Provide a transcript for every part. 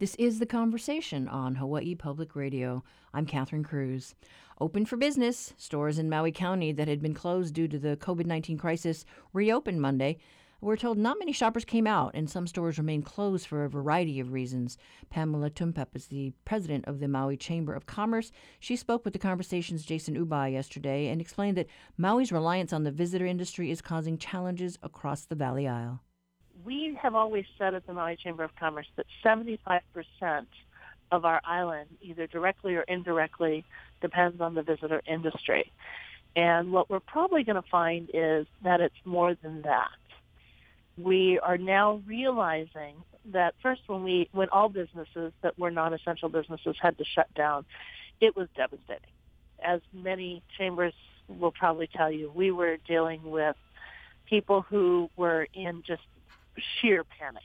This is The Conversation on Hawaii Public Radio. I'm Catherine Cruz. Open for business, stores in Maui County that had been closed due to the COVID 19 crisis reopened Monday. We're told not many shoppers came out, and some stores remain closed for a variety of reasons. Pamela Tumpap is the president of the Maui Chamber of Commerce. She spoke with the conversation's Jason Ubay yesterday and explained that Maui's reliance on the visitor industry is causing challenges across the Valley Isle we have always said at the Maui Chamber of Commerce that 75% of our island, either directly or indirectly, depends on the visitor industry. And what we're probably going to find is that it's more than that. We are now realizing that first when we, when all businesses that were non-essential businesses had to shut down, it was devastating. As many chambers will probably tell you, we were dealing with people who were in just sheer panic.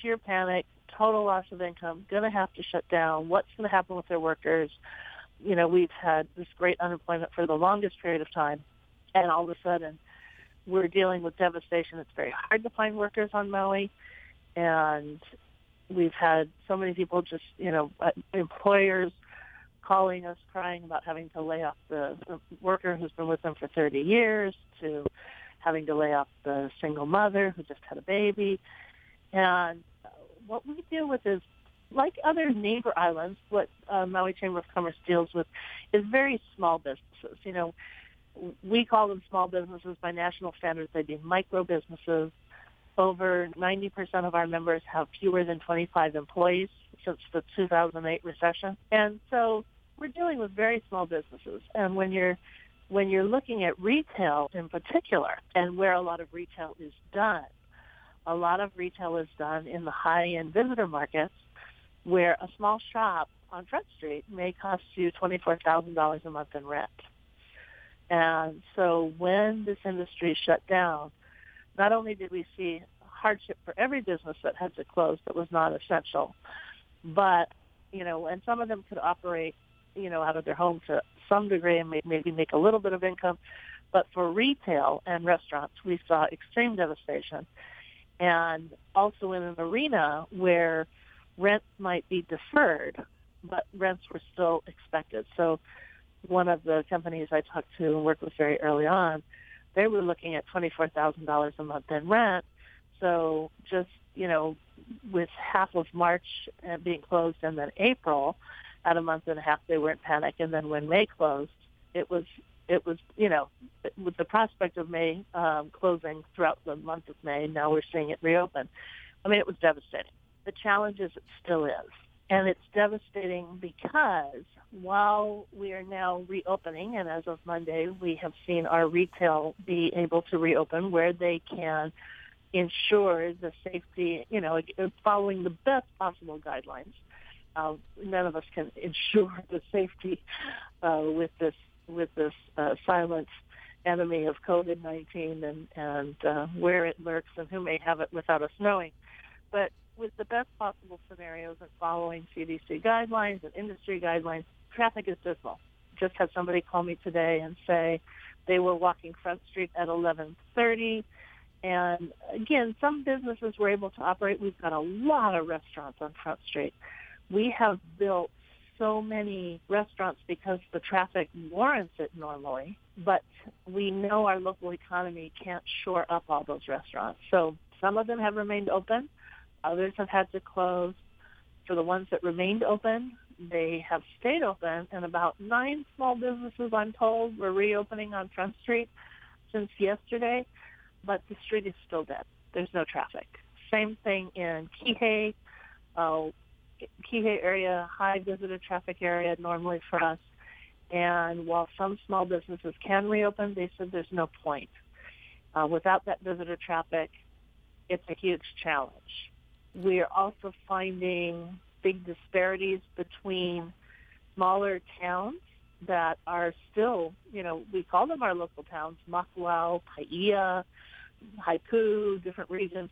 Sheer panic, total loss of income, going to have to shut down. What's going to happen with their workers? You know, we've had this great unemployment for the longest period of time, and all of a sudden we're dealing with devastation. It's very hard to find workers on Maui, and we've had so many people just, you know, uh, employers calling us crying about having to lay off the, the worker who's been with them for 30 years to having to lay off the single mother who just had a baby. And what we deal with is, like other neighbor islands, what uh, Maui Chamber of Commerce deals with is very small businesses. You know, we call them small businesses by national standards. They'd be micro businesses. Over 90% of our members have fewer than 25 employees since the 2008 recession. And so we're dealing with very small businesses. And when you're when you're looking at retail in particular and where a lot of retail is done, a lot of retail is done in the high-end visitor markets where a small shop on Front Street may cost you $24,000 a month in rent. And so when this industry shut down, not only did we see hardship for every business that had to close that was not essential, but, you know, and some of them could operate, you know, out of their home to some degree and maybe make a little bit of income. But for retail and restaurants, we saw extreme devastation. And also in an arena where rents might be deferred, but rents were still expected. So one of the companies I talked to and worked with very early on, they were looking at $24,000 a month in rent. So just, you know, with half of March uh, being closed and then April, at a month and a half they were in panic and then when may closed it was it was you know with the prospect of may um, closing throughout the month of may now we're seeing it reopen. I mean it was devastating. The challenge is it still is. And it's devastating because while we are now reopening and as of monday we have seen our retail be able to reopen where they can ensure the safety you know following the best possible guidelines uh, none of us can ensure the safety uh, with this with this uh, silent enemy of COVID-19 and and uh, where it lurks and who may have it without us knowing. But with the best possible scenarios and following CDC guidelines and industry guidelines, traffic is dismal. Just had somebody call me today and say they were walking Front Street at 11:30. And again, some businesses were able to operate. We've got a lot of restaurants on Front Street we have built so many restaurants because the traffic warrants it normally, but we know our local economy can't shore up all those restaurants. So some of them have remained open, others have had to close. For the ones that remained open, they have stayed open, and about nine small businesses, I'm told, were reopening on Front Street since yesterday, but the street is still dead. There's no traffic. Same thing in Kihei. Uh, Kihei area, high visitor traffic area normally for us. And while some small businesses can reopen, they said there's no point. Uh, without that visitor traffic, it's a huge challenge. We are also finding big disparities between smaller towns that are still, you know, we call them our local towns, Makawao, Paia, Haiku, different regions.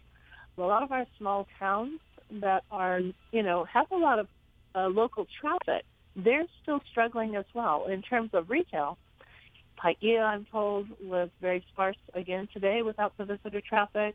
A lot of our small towns that are, you know, have a lot of uh, local traffic, they're still struggling as well in terms of retail. Paia, I'm told, was very sparse again today without the visitor traffic.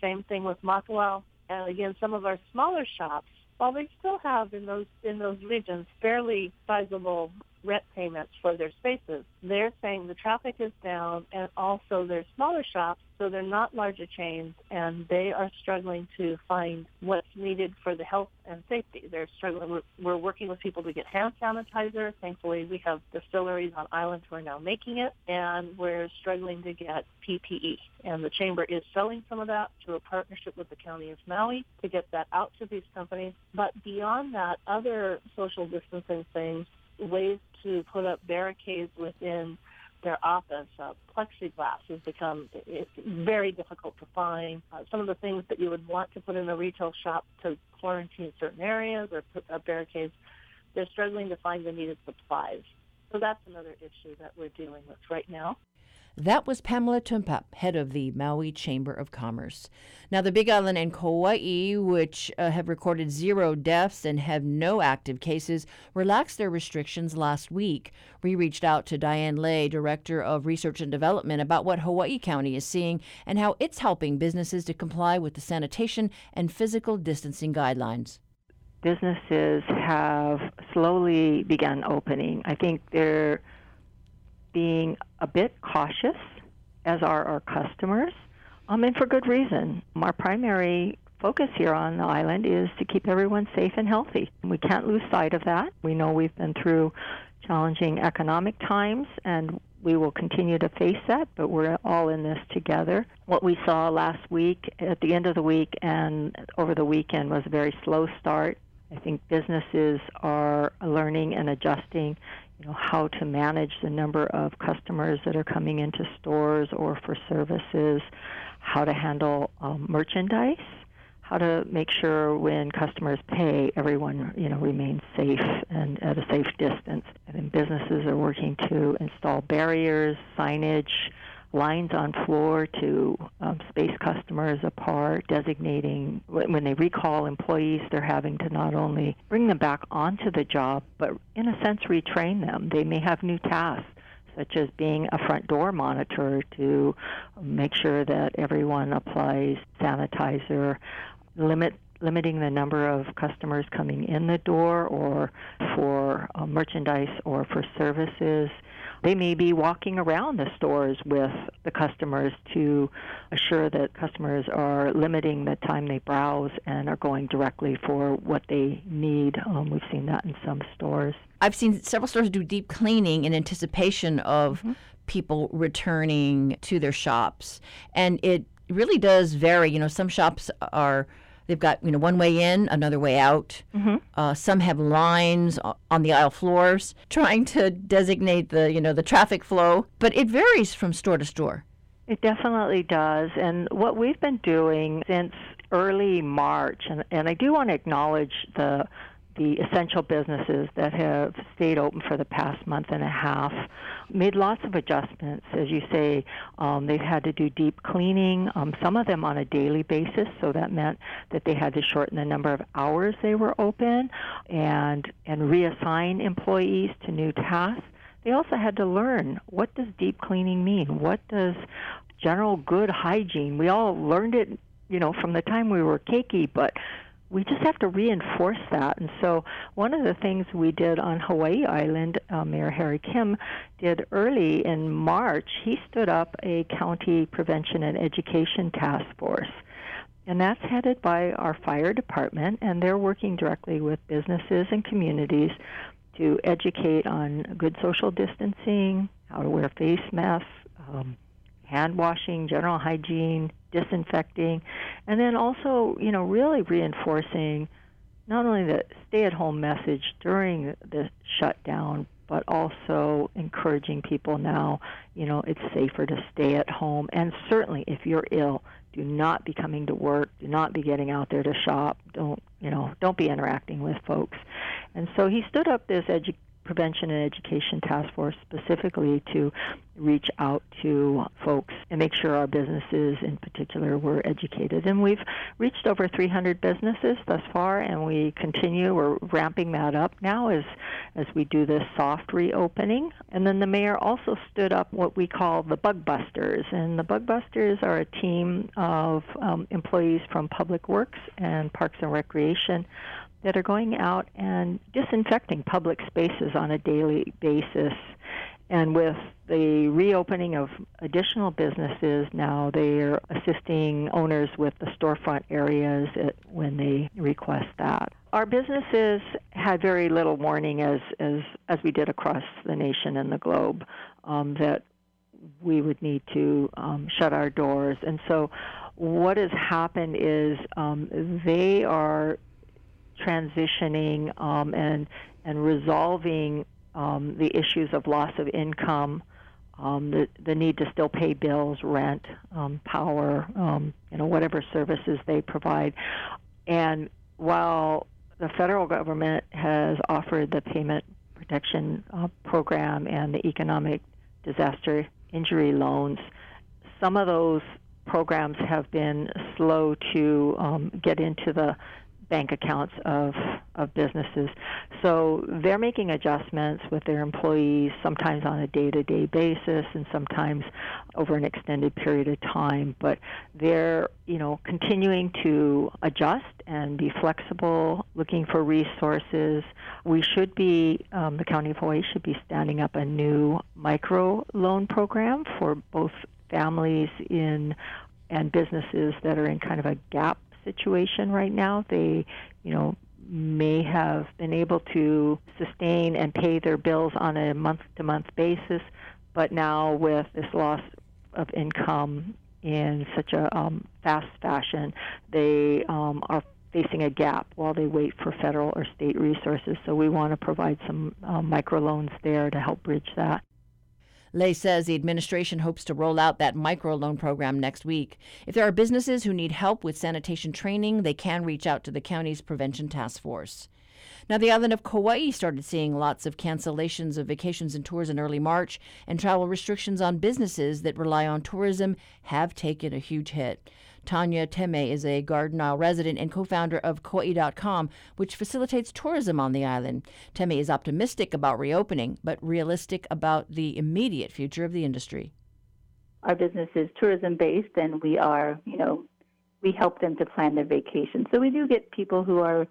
Same thing with Makawao. And again, some of our smaller shops while they still have in those in those regions fairly sizable rent payments for their spaces, they're saying the traffic is down and also they're smaller shops, so they're not larger chains, and they are struggling to find what's needed for the health and safety. They're struggling. We're, we're working with people to get hand sanitizer. Thankfully, we have distilleries on island who are now making it, and we're struggling to get PPE. And the chamber is selling some of that through a partnership with the county of Maui to get that out to these companies. But beyond that, other social distancing things, ways to put up barricades within their office. Uh, plexiglass has become very difficult to find. Uh, some of the things that you would want to put in a retail shop to quarantine certain areas or put up barricades, they're struggling to find the needed supplies. So that's another issue that we're dealing with right now. That was Pamela Tumpap, head of the Maui Chamber of Commerce. Now, the Big Island and Kauai, which uh, have recorded zero deaths and have no active cases, relaxed their restrictions last week. We reached out to Diane Ley, Director of Research and Development, about what Hawaii County is seeing and how it's helping businesses to comply with the sanitation and physical distancing guidelines businesses have slowly begun opening. I think they're being a bit cautious, as are our customers, um, and for good reason. Our primary focus here on the island is to keep everyone safe and healthy. We can't lose sight of that. We know we've been through challenging economic times and we will continue to face that, but we're all in this together. What we saw last week, at the end of the week and over the weekend, was a very slow start. I think businesses are learning and adjusting you know, how to manage the number of customers that are coming into stores or for services, how to handle um, merchandise, how to make sure when customers pay, everyone you know remains safe and at a safe distance. And then businesses are working to install barriers, signage, lines on floor to um, space customers apart, designating when they recall employees, they're having to not only bring them back onto the job, but in a sense retrain them. They may have new tasks such as being a front door monitor to make sure that everyone applies sanitizer, limit limiting the number of customers coming in the door or for uh, merchandise or for services they may be walking around the stores with the customers to assure that customers are limiting the time they browse and are going directly for what they need. Um, we've seen that in some stores. I've seen several stores do deep cleaning in anticipation of mm-hmm. people returning to their shops. And it really does vary. You know, some shops are They've got you know one way in, another way out. Mm-hmm. Uh, some have lines on the aisle floors trying to designate the you know the traffic flow, but it varies from store to store. It definitely does, and what we've been doing since early March, and, and I do want to acknowledge the the essential businesses that have stayed open for the past month and a half made lots of adjustments. As you say, um, they've had to do deep cleaning, um, some of them on a daily basis, so that meant that they had to shorten the number of hours they were open and, and reassign employees to new tasks. They also had to learn what does deep cleaning mean? What does general good hygiene? We all learned it, you know, from the time we were keiki, but we just have to reinforce that. And so, one of the things we did on Hawaii Island, uh, Mayor Harry Kim did early in March, he stood up a county prevention and education task force. And that's headed by our fire department, and they're working directly with businesses and communities to educate on good social distancing, how to wear face masks, um, hand washing, general hygiene, disinfecting, and then also, you know, really reinforcing not only the stay at home message during the shutdown, but also encouraging people now, you know, it's safer to stay at home. And certainly if you're ill, do not be coming to work, do not be getting out there to shop, don't, you know, don't be interacting with folks. And so he stood up this edu- Prevention and Education Task Force specifically to reach out to folks and make sure our businesses in particular were educated. And we've reached over 300 businesses thus far, and we continue. We're ramping that up now as, as we do this soft reopening. And then the mayor also stood up what we call the Bug Busters. And the Bug Busters are a team of um, employees from Public Works and Parks and Recreation that are going out and disinfecting public spaces on a daily basis. And with the reopening of additional businesses now, they are assisting owners with the storefront areas when they request that. Our businesses had very little warning, as as as we did across the nation and the globe, um, that we would need to um, shut our doors. And so, what has happened is um, they are transitioning um, and and resolving um, the issues of loss of income, um, the the need to still pay bills, rent, um, power, um, you know whatever services they provide, and while the federal government has offered the payment protection uh, program and the economic disaster injury loans, some of those programs have been slow to um, get into the bank accounts of, of businesses. So they're making adjustments with their employees, sometimes on a day to day basis and sometimes over an extended period of time. But they're, you know, continuing to adjust and be flexible, looking for resources. We should be, um, the County of Hawaii should be standing up a new micro loan program for both families in and businesses that are in kind of a gap situation right now. They, you know, may have been able to sustain and pay their bills on a month to month basis, but now with this loss of income in such a um, fast fashion, they um, are facing a gap while they wait for federal or state resources. So we want to provide some um, microloans there to help bridge that. Ley says the administration hopes to roll out that microloan program next week. If there are businesses who need help with sanitation training, they can reach out to the county's prevention task force. Now, the island of Kauai started seeing lots of cancellations of vacations and tours in early March, and travel restrictions on businesses that rely on tourism have taken a huge hit. Tanya Teme is a Garden Isle resident and co founder of Kauai.com, which facilitates tourism on the island. Teme is optimistic about reopening, but realistic about the immediate future of the industry. Our business is tourism based, and we are, you know, we help them to plan their vacation. So we do get people who are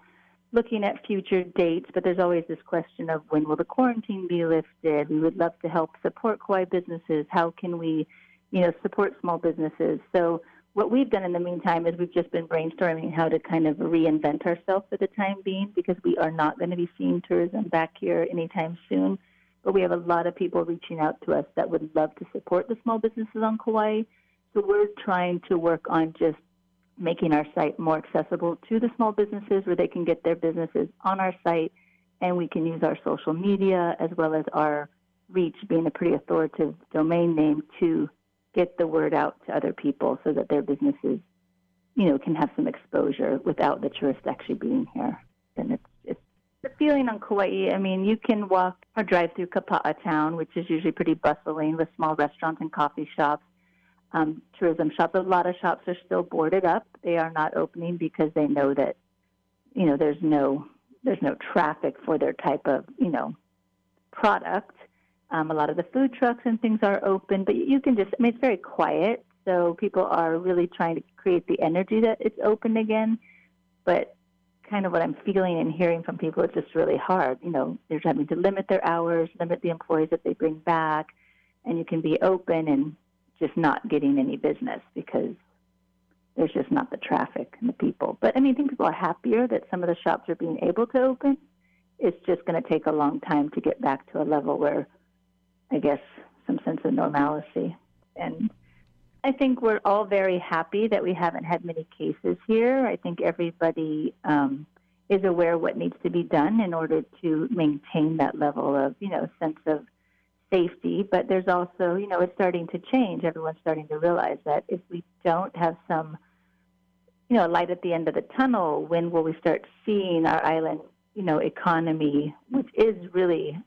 looking at future dates, but there's always this question of when will the quarantine be lifted? We would love to help support Kauai businesses. How can we, you know, support small businesses? So what we've done in the meantime is we've just been brainstorming how to kind of reinvent ourselves for the time being because we are not going to be seeing tourism back here anytime soon. But we have a lot of people reaching out to us that would love to support the small businesses on Kauai. So we're trying to work on just making our site more accessible to the small businesses where they can get their businesses on our site and we can use our social media as well as our reach being a pretty authoritative domain name to get the word out to other people so that their businesses, you know, can have some exposure without the tourists actually being here. And it's it's the feeling on Kauai. I mean, you can walk or drive through Kapa'a town, which is usually pretty bustling with small restaurants and coffee shops, um, tourism shops. A lot of shops are still boarded up. They are not opening because they know that, you know, there's no there's no traffic for their type of you know product. Um, a lot of the food trucks and things are open, but you can just, I mean, it's very quiet. So people are really trying to create the energy that it's open again. But kind of what I'm feeling and hearing from people, it's just really hard. You know, they're having to limit their hours, limit the employees that they bring back, and you can be open and just not getting any business because there's just not the traffic and the people. But I mean, I think people are happier that some of the shops are being able to open. It's just going to take a long time to get back to a level where I guess, some sense of normalcy. And I think we're all very happy that we haven't had many cases here. I think everybody um, is aware what needs to be done in order to maintain that level of, you know, sense of safety. But there's also, you know, it's starting to change. Everyone's starting to realize that if we don't have some, you know, light at the end of the tunnel, when will we start seeing our island, you know, economy, which is really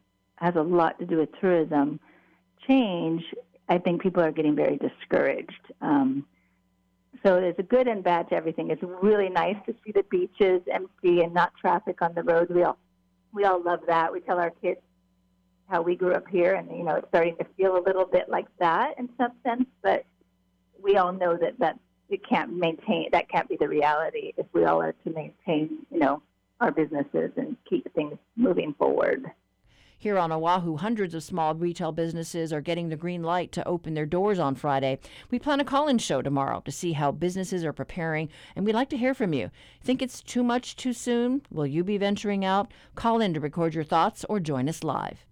has a lot to do with tourism change, I think people are getting very discouraged. Um, so there's a good and bad to everything. It's really nice to see the beaches empty and not traffic on the roads. We all we all love that. We tell our kids how we grew up here, and you know it's starting to feel a little bit like that in some sense. But we all know that that it can't maintain. That can't be the reality if we all are to maintain, you know, our businesses and keep things moving forward. Here on Oahu, hundreds of small retail businesses are getting the green light to open their doors on Friday. We plan a call in show tomorrow to see how businesses are preparing, and we'd like to hear from you. Think it's too much too soon? Will you be venturing out? Call in to record your thoughts or join us live.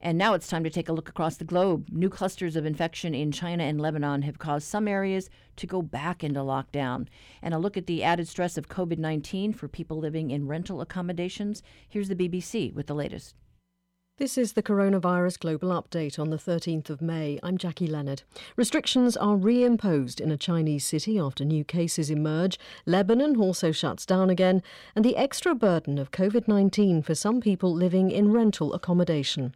And now it's time to take a look across the globe. New clusters of infection in China and Lebanon have caused some areas to go back into lockdown. And a look at the added stress of COVID 19 for people living in rental accommodations. Here's the BBC with the latest. This is the Coronavirus Global Update on the 13th of May. I'm Jackie Leonard. Restrictions are reimposed in a Chinese city after new cases emerge. Lebanon also shuts down again, and the extra burden of COVID 19 for some people living in rental accommodation.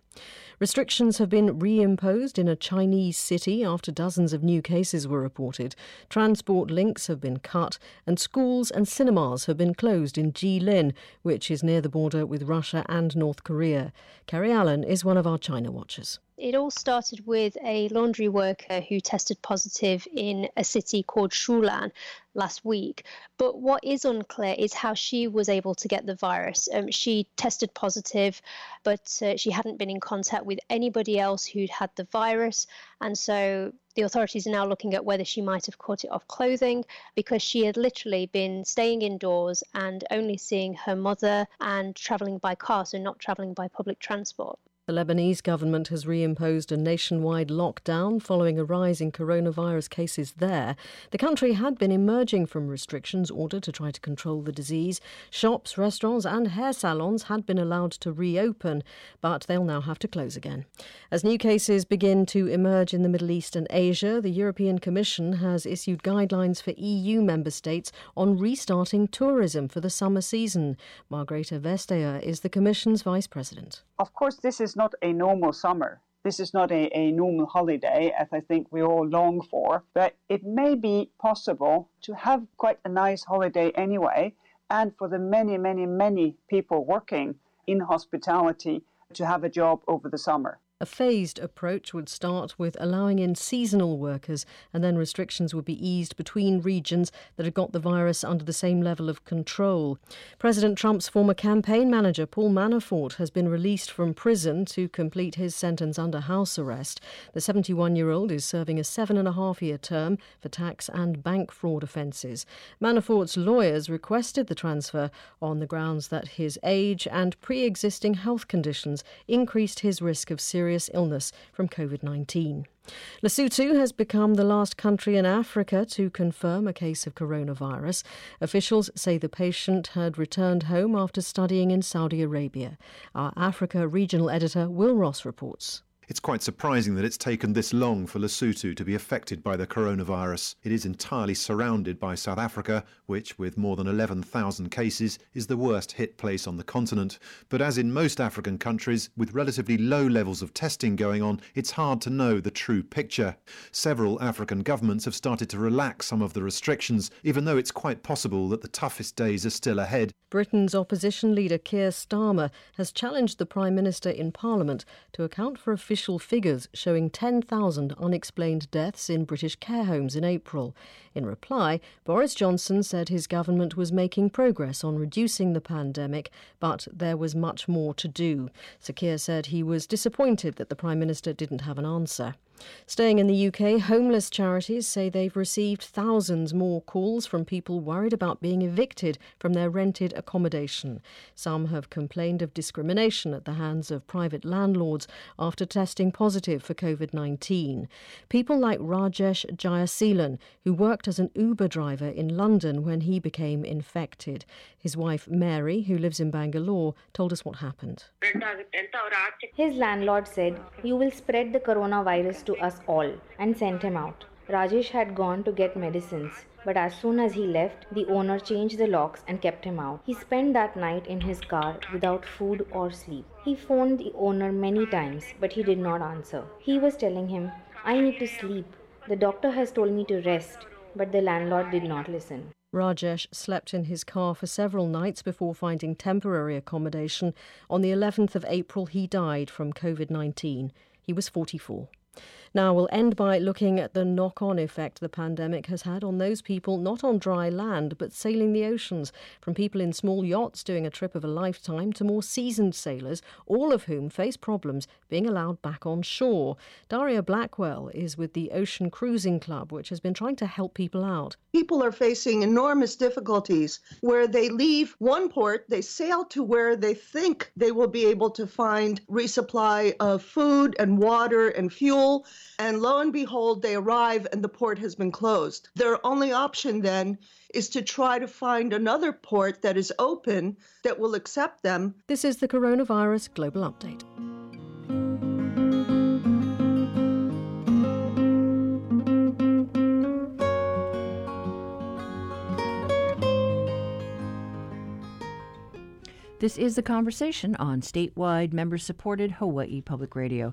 Restrictions have been reimposed in a Chinese city after dozens of new cases were reported. Transport links have been cut, and schools and cinemas have been closed in Jilin, which is near the border with Russia and North Korea. Kerry Allen is one of our China watchers. It all started with a laundry worker who tested positive in a city called Shulan last week. But what is unclear is how she was able to get the virus. Um, she tested positive, but uh, she hadn't been in contact with anybody else who'd had the virus. And so the authorities are now looking at whether she might have caught it off clothing because she had literally been staying indoors and only seeing her mother and travelling by car, so not travelling by public transport. The Lebanese government has reimposed a nationwide lockdown following a rise in coronavirus cases there. The country had been emerging from restrictions ordered to try to control the disease. Shops, restaurants, and hair salons had been allowed to reopen, but they'll now have to close again. As new cases begin to emerge in the Middle East and Asia, the European Commission has issued guidelines for EU member states on restarting tourism for the summer season. Margrethe Vestager is the Commission's vice president. Of course, this is not a normal summer. This is not a, a normal holiday, as I think we all long for, but it may be possible to have quite a nice holiday anyway, and for the many, many, many people working in hospitality to have a job over the summer. A phased approach would start with allowing in seasonal workers, and then restrictions would be eased between regions that had got the virus under the same level of control. President Trump's former campaign manager, Paul Manafort, has been released from prison to complete his sentence under house arrest. The 71 year old is serving a seven and a half year term for tax and bank fraud offences. Manafort's lawyers requested the transfer on the grounds that his age and pre existing health conditions increased his risk of serious serious illness from COVID 19. Lesotho has become the last country in Africa to confirm a case of coronavirus. Officials say the patient had returned home after studying in Saudi Arabia. Our Africa regional editor Will Ross reports. It's quite surprising that it's taken this long for Lesotho to be affected by the coronavirus. It is entirely surrounded by South Africa, which, with more than 11,000 cases, is the worst hit place on the continent. But as in most African countries, with relatively low levels of testing going on, it's hard to know the true picture. Several African governments have started to relax some of the restrictions, even though it's quite possible that the toughest days are still ahead. Britain's opposition leader Keir Starmer has challenged the Prime Minister in Parliament to account for official figures showing 10,000 unexplained deaths in British care homes in April. In reply, Boris Johnson said his government was making progress on reducing the pandemic, but there was much more to do. Sir Keir said he was disappointed that the Prime Minister didn't have an answer. Staying in the UK, homeless charities say they've received thousands more calls from people worried about being evicted from their rented accommodation. Some have complained of discrimination at the hands of private landlords after testing positive for COVID 19. People like Rajesh Jayaseelan, who worked as an Uber driver in London when he became infected. His wife Mary, who lives in Bangalore, told us what happened. His landlord said, You will spread the coronavirus to to us all and sent him out. Rajesh had gone to get medicines, but as soon as he left, the owner changed the locks and kept him out. He spent that night in his car without food or sleep. He phoned the owner many times, but he did not answer. He was telling him, I need to sleep. The doctor has told me to rest, but the landlord did not listen. Rajesh slept in his car for several nights before finding temporary accommodation. On the 11th of April, he died from COVID 19. He was 44. Now, we'll end by looking at the knock on effect the pandemic has had on those people not on dry land but sailing the oceans, from people in small yachts doing a trip of a lifetime to more seasoned sailors, all of whom face problems being allowed back on shore. Daria Blackwell is with the Ocean Cruising Club, which has been trying to help people out. People are facing enormous difficulties where they leave one port, they sail to where they think they will be able to find resupply of food and water and fuel and lo and behold, they arrive and the port has been closed. Their only option then is to try to find another port that is open that will accept them. This is the Coronavirus Global Update. This is the conversation on statewide member supported Hawaii Public Radio.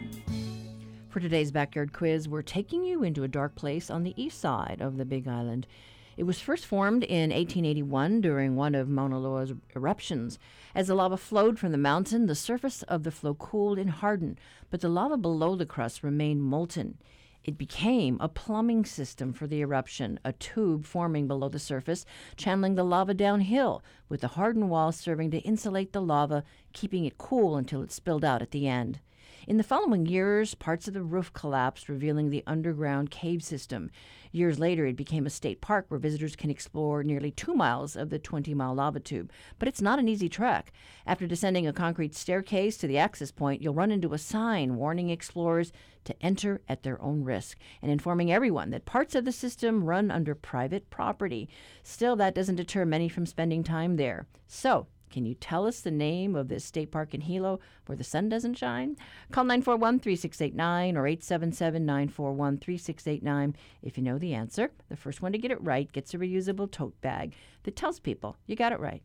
For today's backyard quiz, we're taking you into a dark place on the east side of the Big Island. It was first formed in 1881 during one of Mauna Loa's eruptions. As the lava flowed from the mountain, the surface of the flow cooled and hardened, but the lava below the crust remained molten. It became a plumbing system for the eruption, a tube forming below the surface, channeling the lava downhill, with the hardened walls serving to insulate the lava, keeping it cool until it spilled out at the end. In the following years, parts of the roof collapsed, revealing the underground cave system. Years later, it became a state park where visitors can explore nearly two miles of the 20 mile lava tube. But it's not an easy trek. After descending a concrete staircase to the access point, you'll run into a sign warning explorers to enter at their own risk and informing everyone that parts of the system run under private property. Still, that doesn't deter many from spending time there. So, can you tell us the name of this state park in Hilo where the sun doesn't shine? Call 941 3689 or 877 941 3689 if you know the answer. The first one to get it right gets a reusable tote bag that tells people you got it right.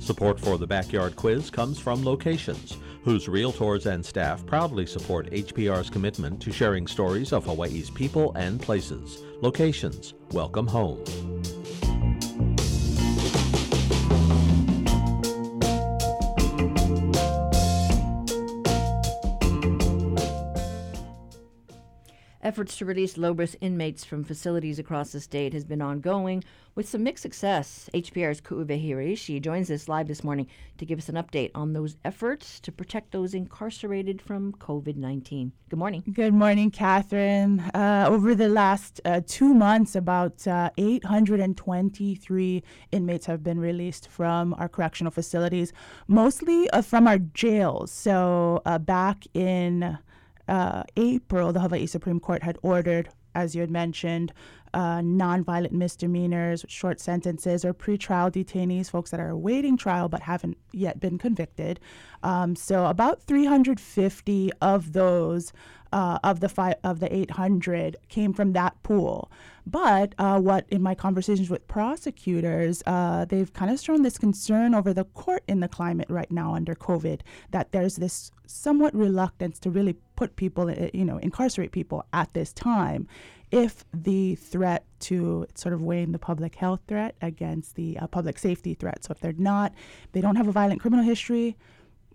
Support for the Backyard Quiz comes from Locations whose realtors and staff proudly support HPR's commitment to sharing stories of Hawaii's people and places. Locations, welcome home. Efforts to release low-risk inmates from facilities across the state has been ongoing with some mixed success. HPR's Ku'uwehi Hiraishi joins us live this morning to give us an update on those efforts to protect those incarcerated from COVID-19. Good morning. Good morning, Catherine. Uh, over the last uh, two months, about uh, 823 inmates have been released from our correctional facilities, mostly uh, from our jails. So uh, back in uh, April, the Hawaii Supreme Court had ordered, as you had mentioned, uh, nonviolent misdemeanors, short sentences, or pretrial detainees, folks that are awaiting trial but haven't yet been convicted. Um, so about 350 of those uh, of the five of the 800 came from that pool. But uh, what in my conversations with prosecutors, uh, they've kind of shown this concern over the court in the climate right now under COVID that there's this somewhat reluctance to really put people, eh, you know, incarcerate people at this time if the threat to sort of weighing the public health threat against the uh, public safety threat. So if they're not, they don't have a violent criminal history,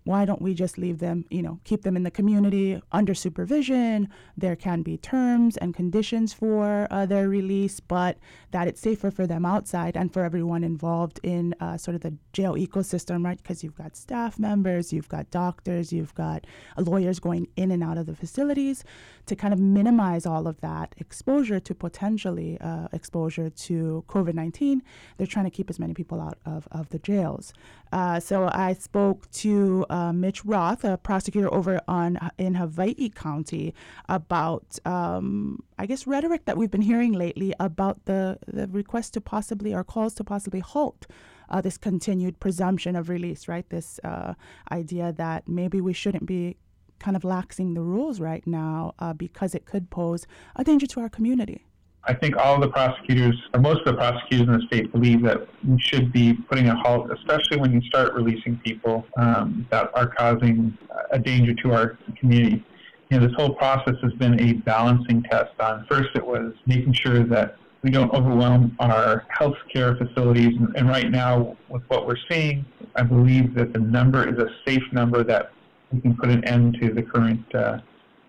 why don't we just leave them, you know, keep them in the community under supervision? There can be terms and conditions for uh, their release, but that it's safer for them outside and for everyone involved in uh, sort of the jail ecosystem, right? Because you've got staff members, you've got doctors, you've got lawyers going in and out of the facilities to kind of minimize all of that exposure to potentially uh, exposure to COVID 19. They're trying to keep as many people out of, of the jails. Uh, so I spoke to uh, Mitch Roth, a prosecutor over on in Hawaii County, about um, I guess rhetoric that we've been hearing lately about the the request to possibly or calls to possibly halt uh, this continued presumption of release, right? This uh, idea that maybe we shouldn't be kind of laxing the rules right now uh, because it could pose a danger to our community. I think all the prosecutors, or most of the prosecutors in the state, believe that we should be putting a halt, especially when you start releasing people um, that are causing a danger to our community. You know, this whole process has been a balancing test on first it was making sure that we don't overwhelm our healthcare facilities. And, and right now, with what we're seeing, I believe that the number is a safe number that we can put an end to the current uh,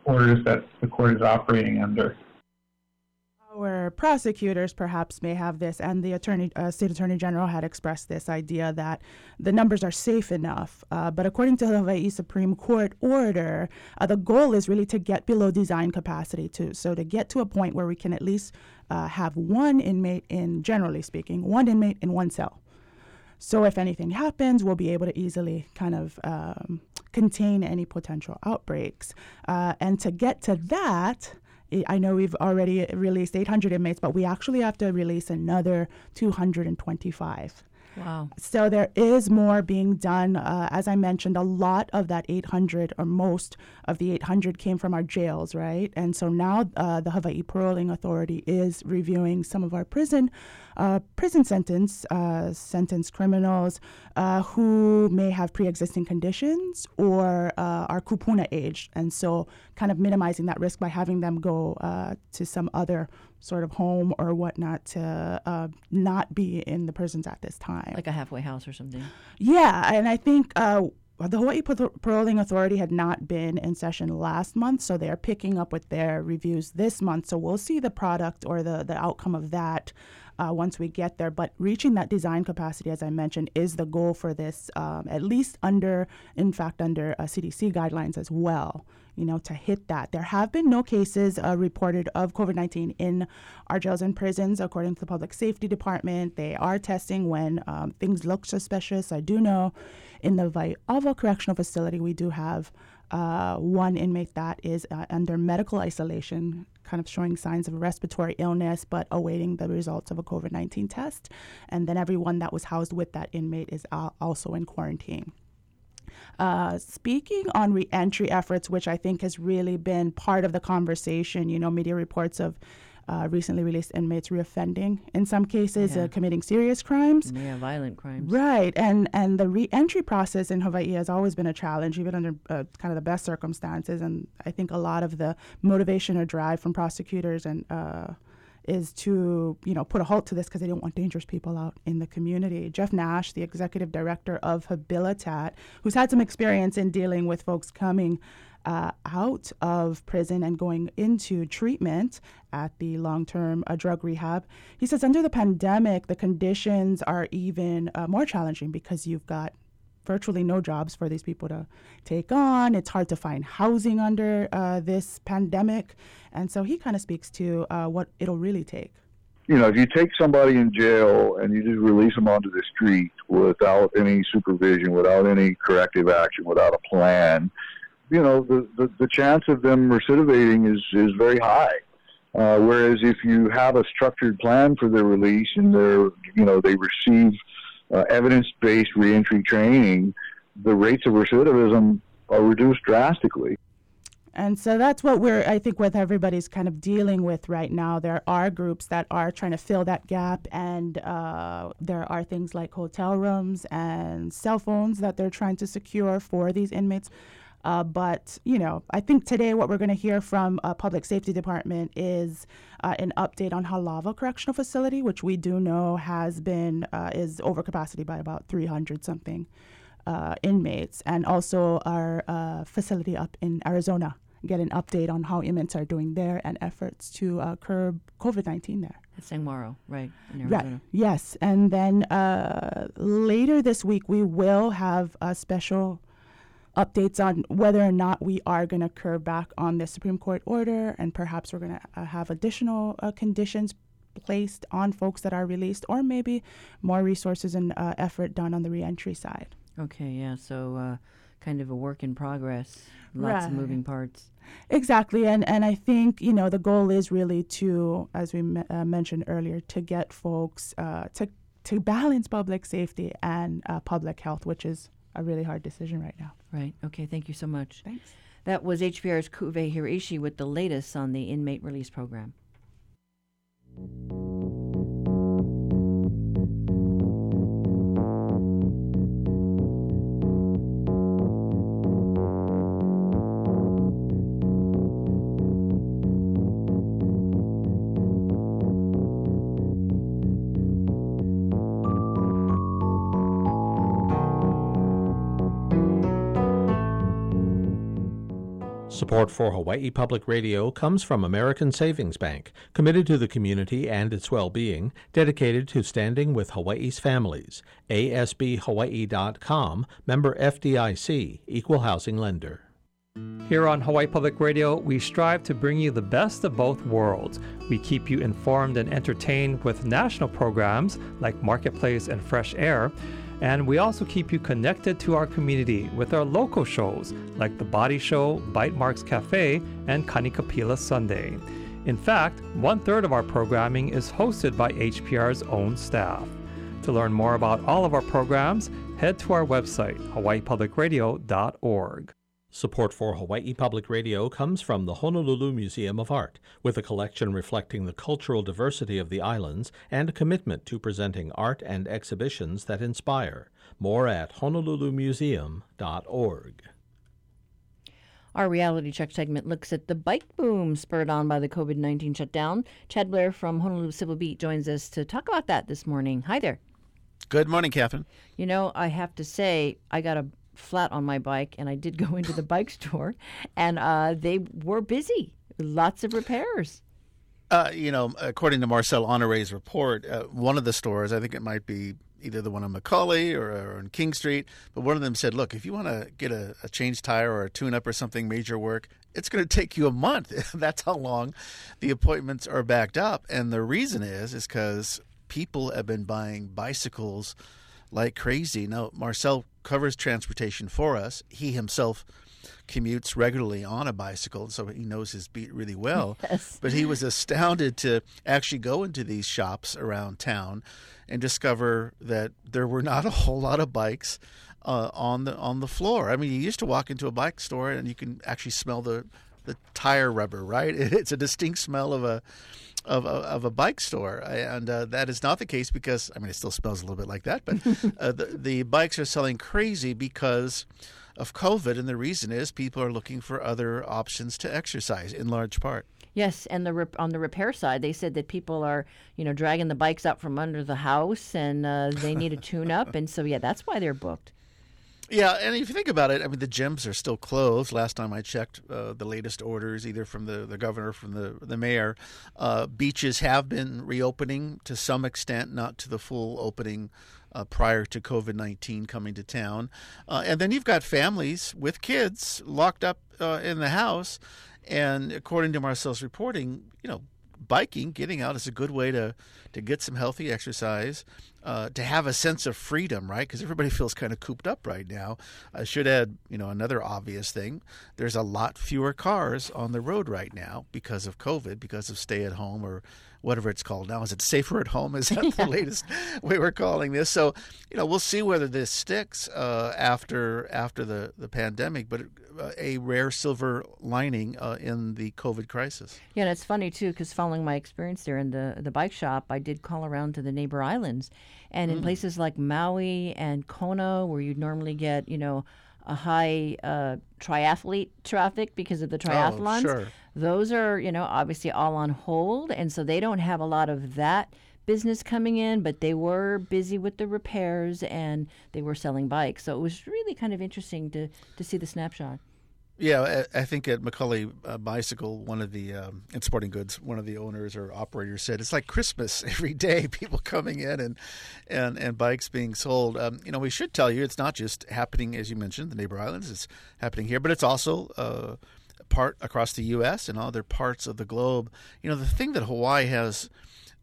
orders that the court is operating under. Our prosecutors perhaps may have this, and the attorney, uh, state attorney general had expressed this idea that the numbers are safe enough. Uh, but according to the Hawaii Supreme Court order, uh, the goal is really to get below design capacity too. So to get to a point where we can at least uh, have one inmate in, generally speaking, one inmate in one cell. So if anything happens, we'll be able to easily kind of um, contain any potential outbreaks. Uh, and to get to that, I know we've already released 800 inmates, but we actually have to release another 225. Wow. So there is more being done. Uh, as I mentioned, a lot of that 800 or most of the 800 came from our jails, right? And so now uh, the Hawaii Paroling Authority is reviewing some of our prison uh, prison sentence uh, sentenced criminals uh, who may have pre-existing conditions or uh, are kupuna aged, and so kind of minimizing that risk by having them go to some other sort of home or whatnot to uh, not be in the prisons at this time. Like a halfway house or something. Yeah, and I think uh, the Hawaii Paroling Authority had not been in session last month, so they're picking up with their reviews this month. So we'll see the product or the, the outcome of that uh, once we get there. But reaching that design capacity, as I mentioned, is the goal for this, um, at least under, in fact, under uh, CDC guidelines as well you know, to hit that. There have been no cases uh, reported of COVID 19 in our jails and prisons, according to the Public Safety Department. They are testing when um, things look suspicious. I do know in the Waiawa Correctional Facility, we do have uh, one inmate that is uh, under medical isolation, kind of showing signs of respiratory illness, but awaiting the results of a COVID 19 test. And then everyone that was housed with that inmate is also in quarantine. Uh, speaking on reentry efforts, which I think has really been part of the conversation, you know, media reports of uh, recently released inmates reoffending in some cases, yeah. uh, committing serious crimes. Yeah, violent crimes. Right, and and the reentry process in Hawaii has always been a challenge, even under uh, kind of the best circumstances. And I think a lot of the motivation or drive from prosecutors and uh, is to you know put a halt to this because they don't want dangerous people out in the community. Jeff Nash, the executive director of Habilitat, who's had some experience in dealing with folks coming uh, out of prison and going into treatment at the long term uh, drug rehab. He says under the pandemic, the conditions are even uh, more challenging because you've got virtually no jobs for these people to take on. It's hard to find housing under uh, this pandemic. And so he kind of speaks to uh, what it'll really take. You know, if you take somebody in jail and you just release them onto the street without any supervision, without any corrective action, without a plan, you know, the, the, the chance of them recidivating is, is very high. Uh, whereas if you have a structured plan for their release and they're, you know, they receive uh, evidence-based reentry training, the rates of recidivism are reduced drastically. And so that's what we're, I think, what everybody's kind of dealing with right now. There are groups that are trying to fill that gap, and uh, there are things like hotel rooms and cell phones that they're trying to secure for these inmates. Uh, but you know, I think today what we're going to hear from a public safety department is uh, an update on Halawa Correctional Facility, which we do know has been uh, is over capacity by about 300 something uh, inmates, and also our uh, facility up in Arizona. Get an update on how inmates are doing there and efforts to uh, curb COVID 19 there. At Saguaro, right, in Arizona. Right, yes. And then later this week, we will have a special updates on whether or not we are going to curb back on the Supreme Court order, and perhaps we're going to uh, have additional uh, conditions placed on folks that are released, or maybe more resources and uh, effort done on the reentry side. Okay, yeah. So, uh, kind of a work in progress, lots right. of moving parts. Exactly, and and I think you know the goal is really to, as we me- uh, mentioned earlier, to get folks uh, to to balance public safety and uh, public health, which is a really hard decision right now. Right. Okay. Thank you so much. Thanks. That was HPR's Ku'uwehi Hiraishi with the latest on the inmate release program. Support for Hawaii Public Radio comes from American Savings Bank, committed to the community and its well being, dedicated to standing with Hawaii's families. ASBHawaii.com, member FDIC, equal housing lender. Here on Hawaii Public Radio, we strive to bring you the best of both worlds. We keep you informed and entertained with national programs like Marketplace and Fresh Air. And we also keep you connected to our community with our local shows like The Body Show, Bytemarks Cafe, and Kanikapila Sunday. In fact, one third of our programming is hosted by HPR's own staff. To learn more about all of our programs, head to our website, hawaiipublicradio.org. Support for Hawaii Public Radio comes from the Honolulu Museum of Art, with a collection reflecting the cultural diversity of the islands and a commitment to presenting art and exhibitions that inspire. More at honolulumuseum.org. Our reality check segment looks at the bike boom spurred on by the COVID 19 shutdown. Chad Blair from Honolulu Civil Beat joins us to talk about that this morning. Hi there. Good morning, Catherine. You know, I have to say, I got a flat on my bike, and I did go into the bike store, and uh, they were busy. Lots of repairs. Uh, you know, according to Marcel Honore's report, uh, one of the stores, I think it might be either the one on McCully or, or on King Street, but one of them said, look, if you want to get a, a change tire or a tune up or something major work, it's going to take you a month. That's how long the appointments are backed up. And the reason is, is because people have been buying bicycles like crazy. Now, Marcel covers transportation for us. He himself commutes regularly on a bicycle, so he knows his beat really well. Yes. But he was astounded to actually go into these shops around town and discover that there were not a whole lot of bikes uh, on the on the floor. I mean, you used to walk into a bike store and you can actually smell the the tire rubber, right? It's a distinct smell of a of a, of a bike store, and uh, that is not the case because I mean it still smells a little bit like that, but uh, the, the bikes are selling crazy because of COVID, and the reason is people are looking for other options to exercise in large part. Yes, and the rep- on the repair side, they said that people are, you know, dragging the bikes out from under the house, and uh, they need a tune-up, and so yeah, that's why they're booked. Yeah, and if you think about it, I mean, the gyms are still closed. Last time I checked, uh, the latest orders, either from the, the governor, from the the mayor, uh, beaches have been reopening to some extent, not to the full opening uh, prior to COVID nineteen coming to town. Uh, and then you've got families with kids locked up uh, in the house, and according to Marcel's reporting, you know, biking, getting out is a good way to to get some healthy exercise, uh, to have a sense of freedom, right? Because everybody feels kind of cooped up right now. I should add, you know, another obvious thing: there's a lot fewer cars on the road right now because of COVID, because of stay at home or whatever it's called now. Is it safer at home? Is that the latest way we're calling this? So, you know, we'll see whether this sticks uh, after after the the pandemic. But uh, a rare silver lining uh, in the COVID crisis. Yeah, and it's funny too because following my experience there in the the bike shop, I did call around to the neighbor islands, and in Mm. places like Maui and Kona, where you'd normally get, you know. A high uh, triathlete traffic because of the triathlons. Oh, sure. Those are, you know, obviously all on hold. And so they don't have a lot of that business coming in, but they were busy with the repairs and they were selling bikes. So it was really kind of interesting to, to see the snapshot. Yeah, I, think at McCully uh, Bicycle, one of the um, in Sporting Goods, one of the owners or operators said it's like Christmas every day. People coming in and and and bikes being sold. Um, you know, we should tell you it's not just happening as you mentioned the neighbor islands. It's happening here, but it's also uh, part across the U.S. and other parts of the globe. You know, the thing that Hawaii has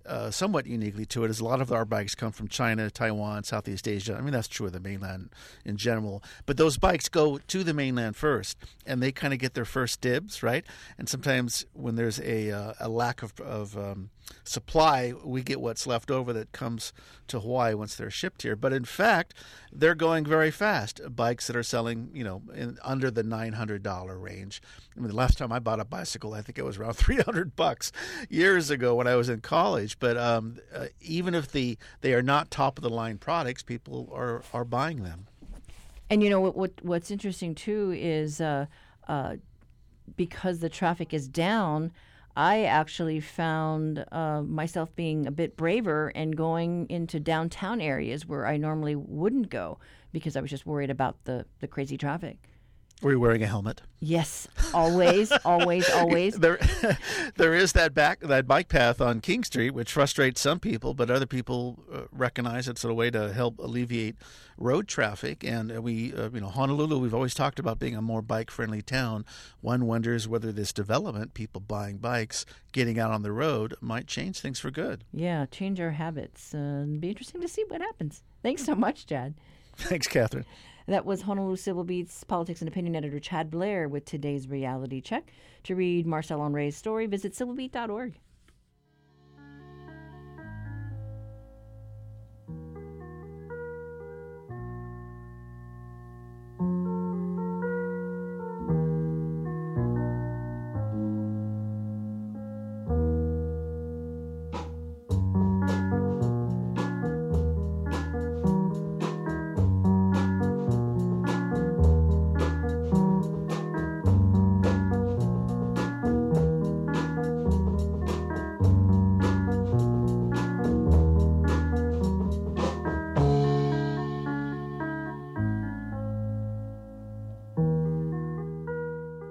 uh, somewhat uniquely to it is a lot of our bikes come from China, Taiwan, Southeast Asia. I mean, that's true of the mainland in general. But those bikes go to the mainland first, and they kind of get their first dibs, right? And sometimes when there's a uh, a lack of, of um, supply, we get what's left over that comes to Hawaii once they're shipped here. But in fact, they're going very fast. Bikes that are selling, you know, in under the nine hundred dollar range. I mean, the last time I bought a bicycle, I think it was around three hundred bucks years ago when I was in college. But um, uh, even if the they are not top of the line products, people are are buying them. And you know what? what what's interesting too is uh, uh, because the traffic is down. I actually found uh, myself being a bit braver and going into downtown areas where I normally wouldn't go because I was just worried about the, the crazy traffic. Were you wearing a helmet? Yes, always, always, always. There, there is that back that bike path on King Street, which frustrates some people, but other people uh, recognize it's a way to help alleviate road traffic. And we, uh, you know, Honolulu, we've always talked about being a more bike-friendly town. One wonders whether this development, people buying bikes, getting out on the road, might change things for good. Yeah, change our habits. Uh, be interesting to see what happens. Thanks so much, Chad. Thanks, Catherine. That was Honolulu Civil Beat's politics and opinion editor Chad Blair with today's reality check. To read Marcel Honore's story, visit civilbeat.org.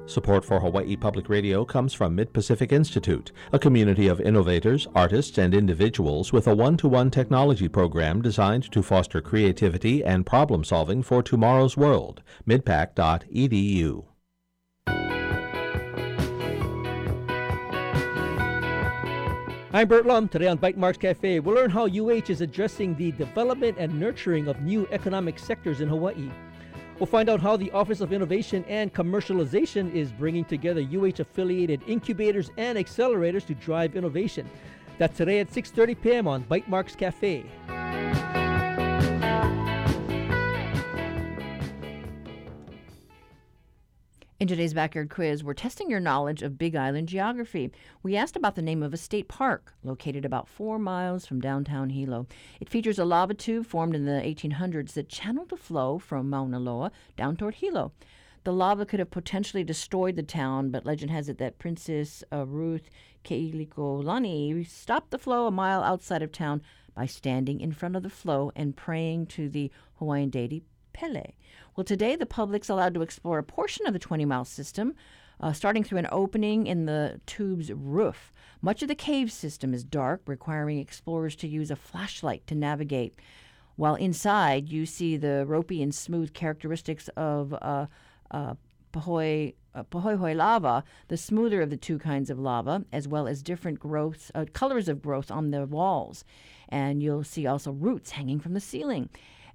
Support for Hawaii Public Radio comes from Mid Pacific Institute, a community of innovators, artists, and individuals with a one to one technology program designed to foster creativity and problem solving for tomorrow's world. midpac.edu. I'm Bert Lum. Today on Bytemarks Cafe, we'll learn how UH is addressing the development and nurturing of new economic sectors in Hawaii. We'll find out how the Office of Innovation and Commercialization is bringing together UH affiliated incubators and accelerators to drive innovation. That's today at 6:30 p.m. on Bytemarks Cafe. In today's backyard quiz, we're testing your knowledge of Big Island geography. We asked about the name of a state park located about four miles from downtown Hilo. It features a lava tube formed in the 1800s that channeled the flow from Mauna Loa down toward Hilo. The lava could have potentially destroyed the town, but legend has it that Princess uh, Ruth Keelikolani stopped the flow a mile outside of town by standing in front of the flow and praying to the Hawaiian deity Pele. Well, today the public's allowed to explore a portion of the 20 mile system, uh, starting through an opening in the tube's roof. Much of the cave system is dark, requiring explorers to use a flashlight to navigate. While inside, you see the ropey and smooth characteristics of uh, uh, Pahoi, uh, Pahoehoe lava, the smoother of the two kinds of lava, as well as different growths, uh, colors of growth on the walls. And you'll see also roots hanging from the ceiling.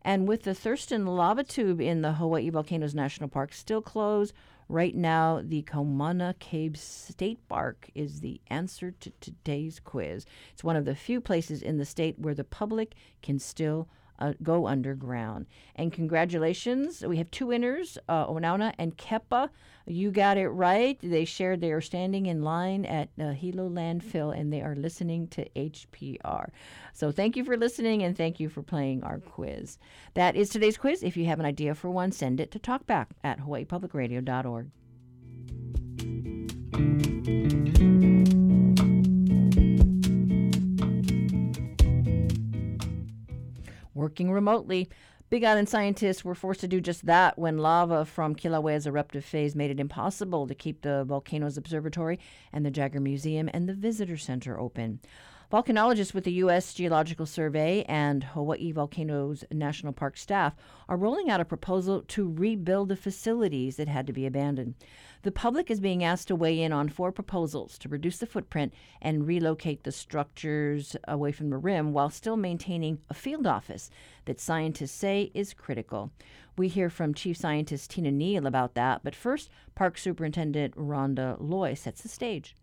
And with the Thurston lava tube in the Hawaii Volcanoes National Park still closed, right now the Kaumana Cave State Park is the answer to today's quiz. It's one of the few places in the state where the public can still uh, go underground. And congratulations, we have two winners, uh, Onauna and Kepa. You got it right. They shared they are standing in line at uh, Hilo landfill and they are listening to HPR. So thank you for listening and thank you for playing our quiz. That is today's quiz. If you have an idea for one, send it to talkback at hawaiipublicradio.org. Working remotely, Big Island scientists were forced to do just that when lava from Kilauea's eruptive phase made it impossible to keep the Volcanoes Observatory and the Jaggar Museum and the Visitor Center open. Volcanologists with the U.S. Geological Survey and Hawaii Volcanoes National Park staff are rolling out a proposal to rebuild the facilities that had to be abandoned. The public is being asked to weigh in on four proposals to reduce the footprint and relocate the structures away from the rim while still maintaining a field office that scientists say is critical. We hear from Chief Scientist Tina Neal about that, but first, Park Superintendent Rhonda Loh sets the stage.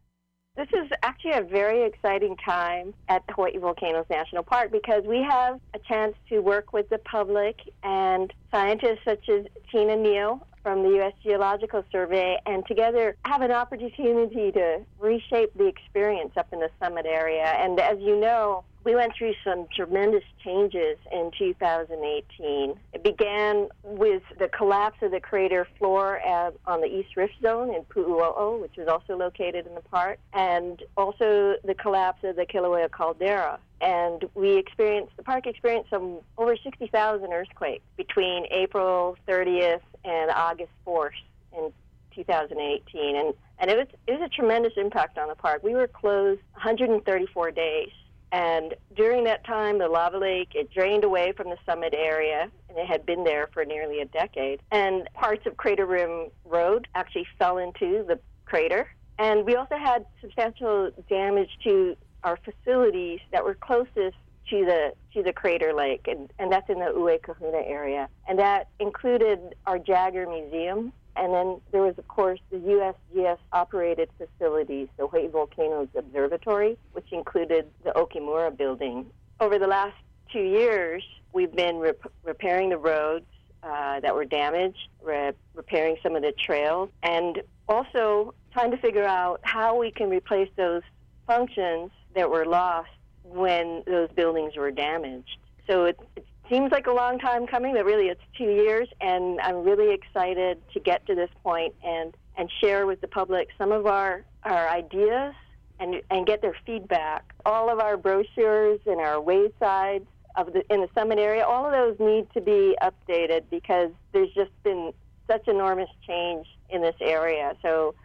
This is actually a very exciting time at Hawaii Volcanoes National Park because we have a chance to work with the public and scientists such as Tina Neal from the U.S. Geological Survey and together have an opportunity to reshape the experience up in the summit area. And as you know, we went through some tremendous changes in 2018. It began with the collapse of the crater floor at, uh, on the East Rift Zone in Pu'uo'o, which is also located in the park, and also the collapse of the Kilauea caldera. And we experienced, the park experienced some over 60,000 earthquakes between April 30th and August 4th in 2018. And, and it, was, it was a tremendous impact on the park. We were closed 134 days and during that time, the lava lake, it drained away from the summit area, and it had been there for nearly a decade. And parts of Crater Rim Road actually fell into the crater. And we also had substantial damage to our facilities that were closest to the to the crater lake, and, and that's in the Uekahuna area. And that included our Jaggar Museum, and then there was, of course, the USGS operated facilities, the Hawaii Volcanoes Observatory, which included the Okamura building. Over the last two years, we've been rep- repairing the roads uh, that were damaged, re- repairing some of the trails, and also trying to figure out how we can replace those functions that were lost when those buildings were damaged. So it, seems like a long time coming, but really it's two years, and I'm really excited to get to this point and and share with the public some of our our ideas and and get their feedback. All of our brochures and our waysides of the in the summit area, all of those need to be updated because there's just been such enormous change in this area. So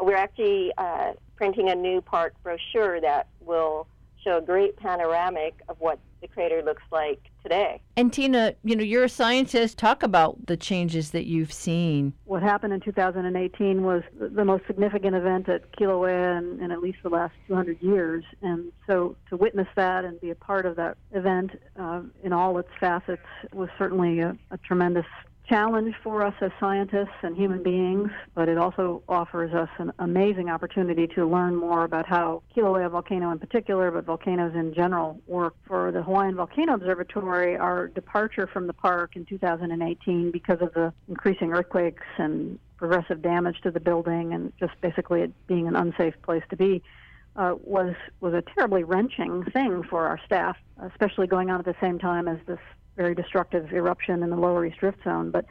we're actually uh, printing a new park brochure that will show a great panoramic of what the crater looks like today. And Tina, you know, you're a scientist. Talk about the changes that you've seen. What happened in 2018 was the most significant event at Kilauea in, in at least the last 200 years. And so to witness that and be a part of that event uh, in all its facets was certainly a, a tremendous challenge for us as scientists and human beings, but it also offers us an amazing opportunity to learn more about how Kilauea volcano in particular, but volcanoes in general, work. For the Hawaiian Volcano Observatory, our departure from the park in 2018 because of the increasing earthquakes and progressive damage to the building and just basically it being an unsafe place to be uh, was was a terribly wrenching thing for our staff, especially going on at the same time as this very destructive eruption in the lower East Rift Zone. But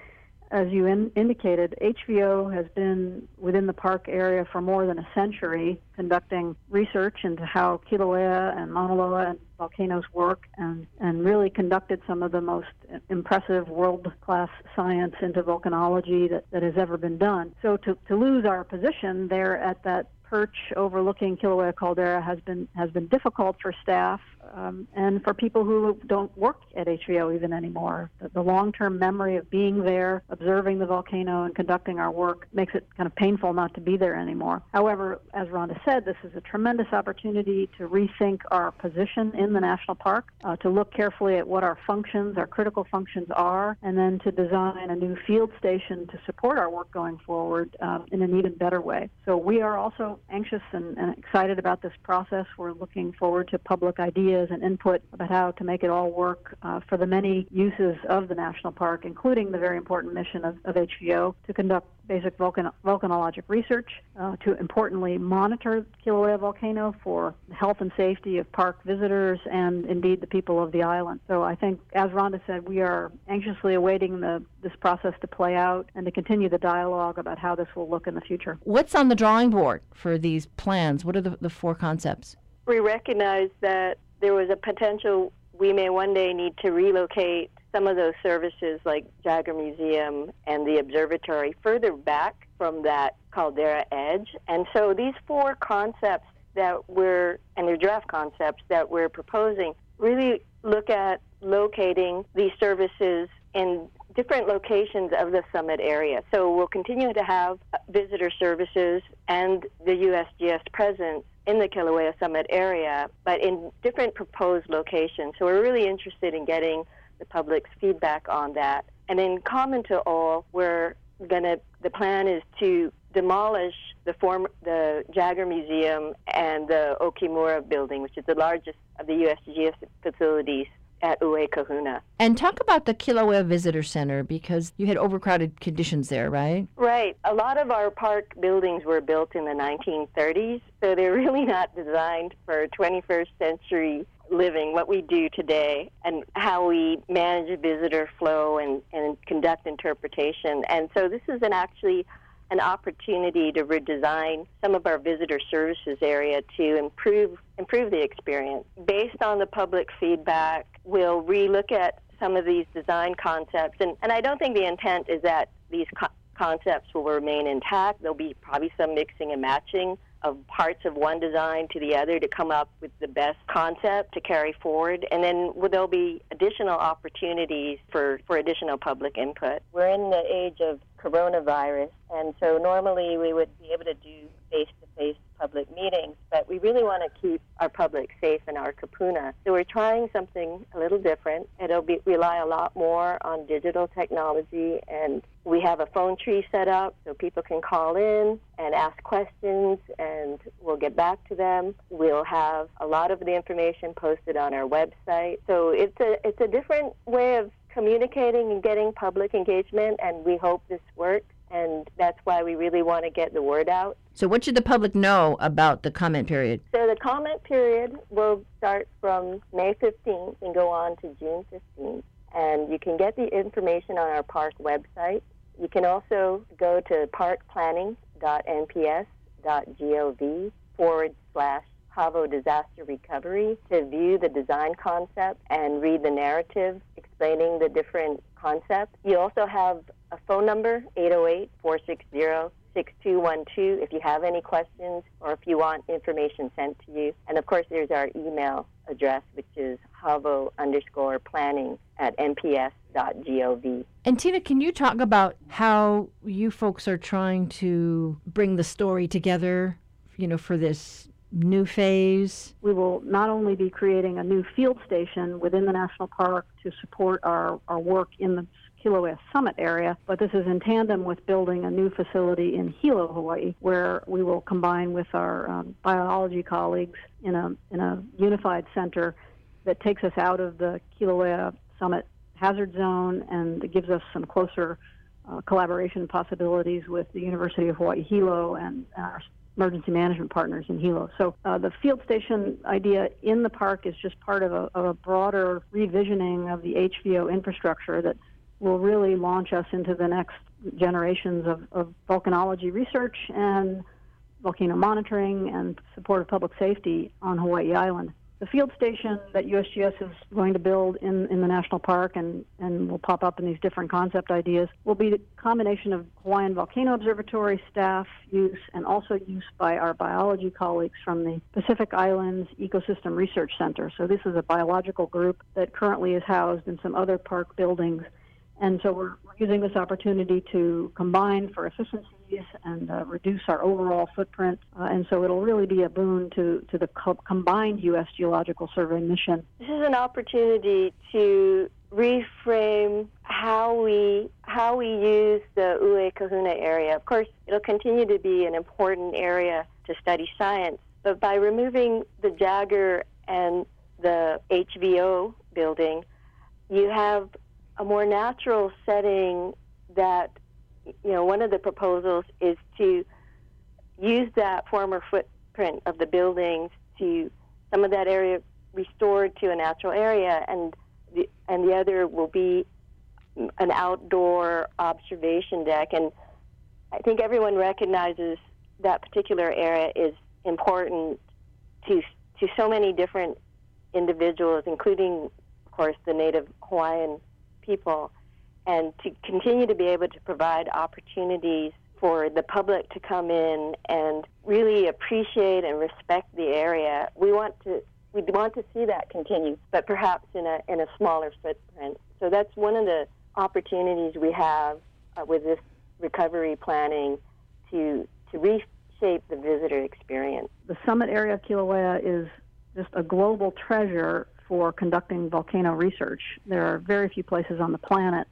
as you in, indicated, HVO has been within the park area for more than a century, conducting research into how Kilauea and Mauna Loa and volcanoes work, and, and really conducted some of the most impressive world-class science into volcanology that, that has ever been done. So to, to lose our position there at that perch overlooking Kilauea caldera has been has been difficult for staff um, and for people who don't work at HVO even anymore. The, the long-term memory of being there, observing the volcano, and conducting our work makes it kind of painful not to be there anymore. However, as Rhonda said, this is a tremendous opportunity to rethink our position in the national park, uh, to look carefully at what our functions, our critical functions are, and then to design a new field station to support our work going forward uh, in an even better way. So we are also anxious and, and excited about this process. We're looking forward to public ideas ideas and input about how to make it all work uh, for the many uses of the national park, including the very important mission of, of HVO to conduct basic volcan- volcanologic research, uh, to importantly monitor Kilauea volcano for the health and safety of park visitors and indeed the people of the island. So I think, as Rhonda said, we are anxiously awaiting the, this process to play out and to continue the dialogue about how this will look in the future. What's on the drawing board for these plans? What are the, the four concepts? We recognize that there was a potential we may one day need to relocate some of those services like Jaggar Museum and the observatory further back from that caldera edge. And so these four concepts that we're, and they're draft concepts that we're proposing, really look at locating these services in different locations of the summit area. So we'll continue to have visitor services and the USGS presence in the Kilauea Summit area, but in different proposed locations. So we're really interested in getting the public's feedback on that. And in common to all, we're gonna the plan is to demolish the form the Jaggar Museum and the Okamura building, which is the largest of the USGS facilities at Uekahuna. And talk about the Kilauea Visitor Center because you had overcrowded conditions there, right? Right. A lot of our park buildings were built in the 1930s, so they're really not designed for 21st century living, what we do today, and how we manage visitor flow and, and conduct interpretation. And so this is an actually an opportunity to redesign some of our visitor services area to improve improve the experience. Based on the public feedback, we'll relook at some of these design concepts. And, and I don't think the intent is that these co- concepts will remain intact. There'll be probably some mixing and matching of parts of one design to the other to come up with the best concept to carry forward. And then there'll be additional opportunities for, for additional public input. We're in the age of coronavirus, and so normally we would be able to do face to face public meetings, but we really want to keep our public safe in our kupuna. So we're trying something a little different. It'll be, rely a lot more on digital technology, and we have a phone tree set up so people can call in and ask questions, and we'll get back to them. We'll have a lot of the information posted on our website. So it's a it's a different way of communicating and getting public engagement, and we hope this works and that's why we really want to get the word out. So, what should the public know about the comment period? So, the comment period will start from May 15th and go on to June 15th. And you can get the information on our park website. You can also go to parkplanning.nps.gov forward slash Havo Disaster Recovery to view the design concept and read the narrative explaining the different concepts. You also have a phone number, 808 460 6212, if you have any questions or if you want information sent to you. And of course, there's our email address, which is havo underscore planning at nps.gov. And Tina, can you talk about how you folks are trying to bring the story together, you know, for this new phase? We will not only be creating a new field station within the national park to support our, our work in the Kilauea Summit area, but this is in tandem with building a new facility in Hilo, Hawaii, where we will combine with our um, biology colleagues in a in a unified center that takes us out of the Kilauea Summit hazard zone and gives us some closer uh, collaboration possibilities with the University of Hawaii Hilo and our emergency management partners in Hilo. So uh, the field station idea in the park is just part of a, of a broader revisioning of the HVO infrastructure that will really launch us into the next generations of, of volcanology research and volcano monitoring and support of public safety on Hawaii Island. The field station that USGS is going to build in, in the national park and, and will pop up in these different concept ideas will be a combination of Hawaiian Volcano Observatory staff use and also use by our biology colleagues from the Pacific Islands Ecosystem Research Center. So this is a biological group that currently is housed in some other park buildings and so we're using this opportunity to combine for efficiencies and uh, reduce our overall footprint. Uh, and so it'll really be a boon to, to the co- combined U.S. Geological Survey mission. This is an opportunity to reframe how we how we use the Uekahuna area. Of course, it'll continue to be an important area to study science, but by removing the Jaggar and the HVO building, you have a more natural setting that, you know, one of the proposals is to use that former footprint of the buildings to some of that area restored to a natural area, and the, and the other will be an outdoor observation deck. And I think everyone recognizes that particular area is important to to so many different individuals, including, of course, the Native Hawaiian people and to continue to be able to provide opportunities for the public to come in and really appreciate and respect the area. We want to we want to see that continue, but perhaps in a in a smaller footprint. So that's one of the opportunities we have uh, with this recovery planning to to reshape the visitor experience. The summit area of Kilauea is just a global treasure for conducting volcano research. There are very few places on the planet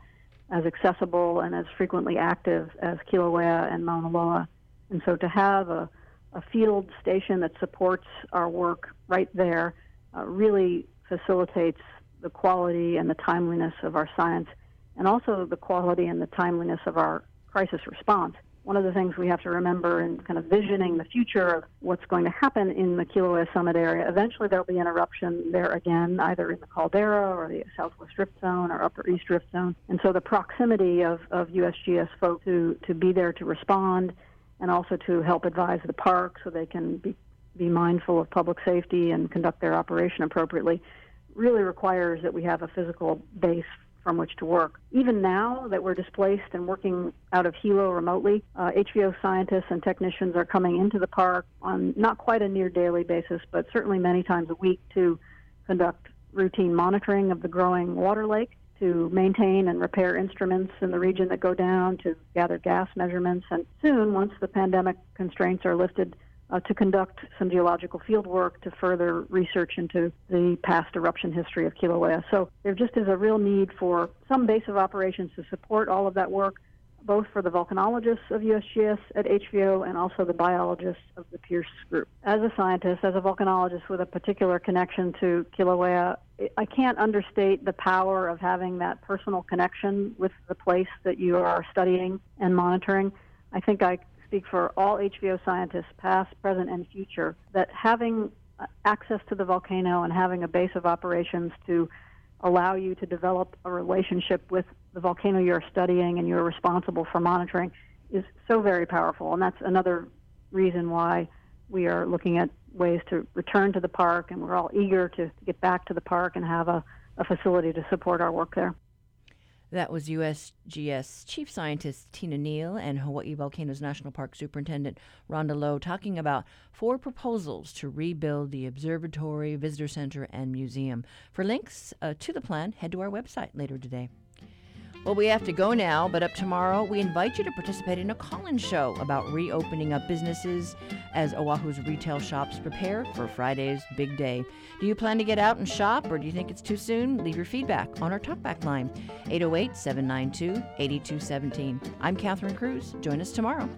as accessible and as frequently active as Kilauea and Mauna Loa And so to have a, a field station that supports our work right there uh, really facilitates the quality and the timeliness of our science and also the quality and the timeliness of our crisis response one of the things we have to remember in kind of visioning the future of what's going to happen in the Kilauea Summit area, eventually there'll be an eruption there again, either in the caldera or the southwest rift zone or upper east rift zone. And so the proximity of, of USGS folks to, to be there to respond and also to help advise the park so they can be, be mindful of public safety and conduct their operation appropriately really requires that we have a physical base from which to work. Even now that we're displaced and working out of Hilo remotely, uh, HVO scientists and technicians are coming into the park on not quite a near daily basis, but certainly many times a week to conduct routine monitoring of the growing water lake, to maintain and repair instruments in the region that go down, to gather gas measurements, and soon, once the pandemic constraints are lifted, uh, to conduct some geological field work to further research into the past eruption history of Kilauea. So there just is a real need for some base of operations to support all of that work, both for the volcanologists of USGS at HVO and also the biologists of the PIERC group. As a scientist, as a volcanologist with a particular connection to Kilauea, I can't understate the power of having that personal connection with the place that you are studying and monitoring. I think I speak for all HVO scientists, past, present, and future, that having uh, access to the volcano and having a base of operations to allow you to develop a relationship with the volcano you're studying and you're responsible for monitoring is so very powerful. And that's another reason why we are looking at ways to return to the park, and we're all eager to get back to the park and have a, a facility to support our work there. That was USGS Chief Scientist Tina Neal and Hawaii Volcanoes National Park Superintendent Rhonda Loh talking about four proposals to rebuild the observatory, visitor center, and museum. For links uh, to the plan, head to our website later today. Well, we have to go now, but up tomorrow, we invite you to participate in a call in show about reopening up businesses as Oahu's retail shops prepare for Friday's big day. Do you plan to get out and shop, or do you think it's too soon? Leave your feedback on our talkback line, 808 792 8217. I'm Catherine Cruz. Join us tomorrow.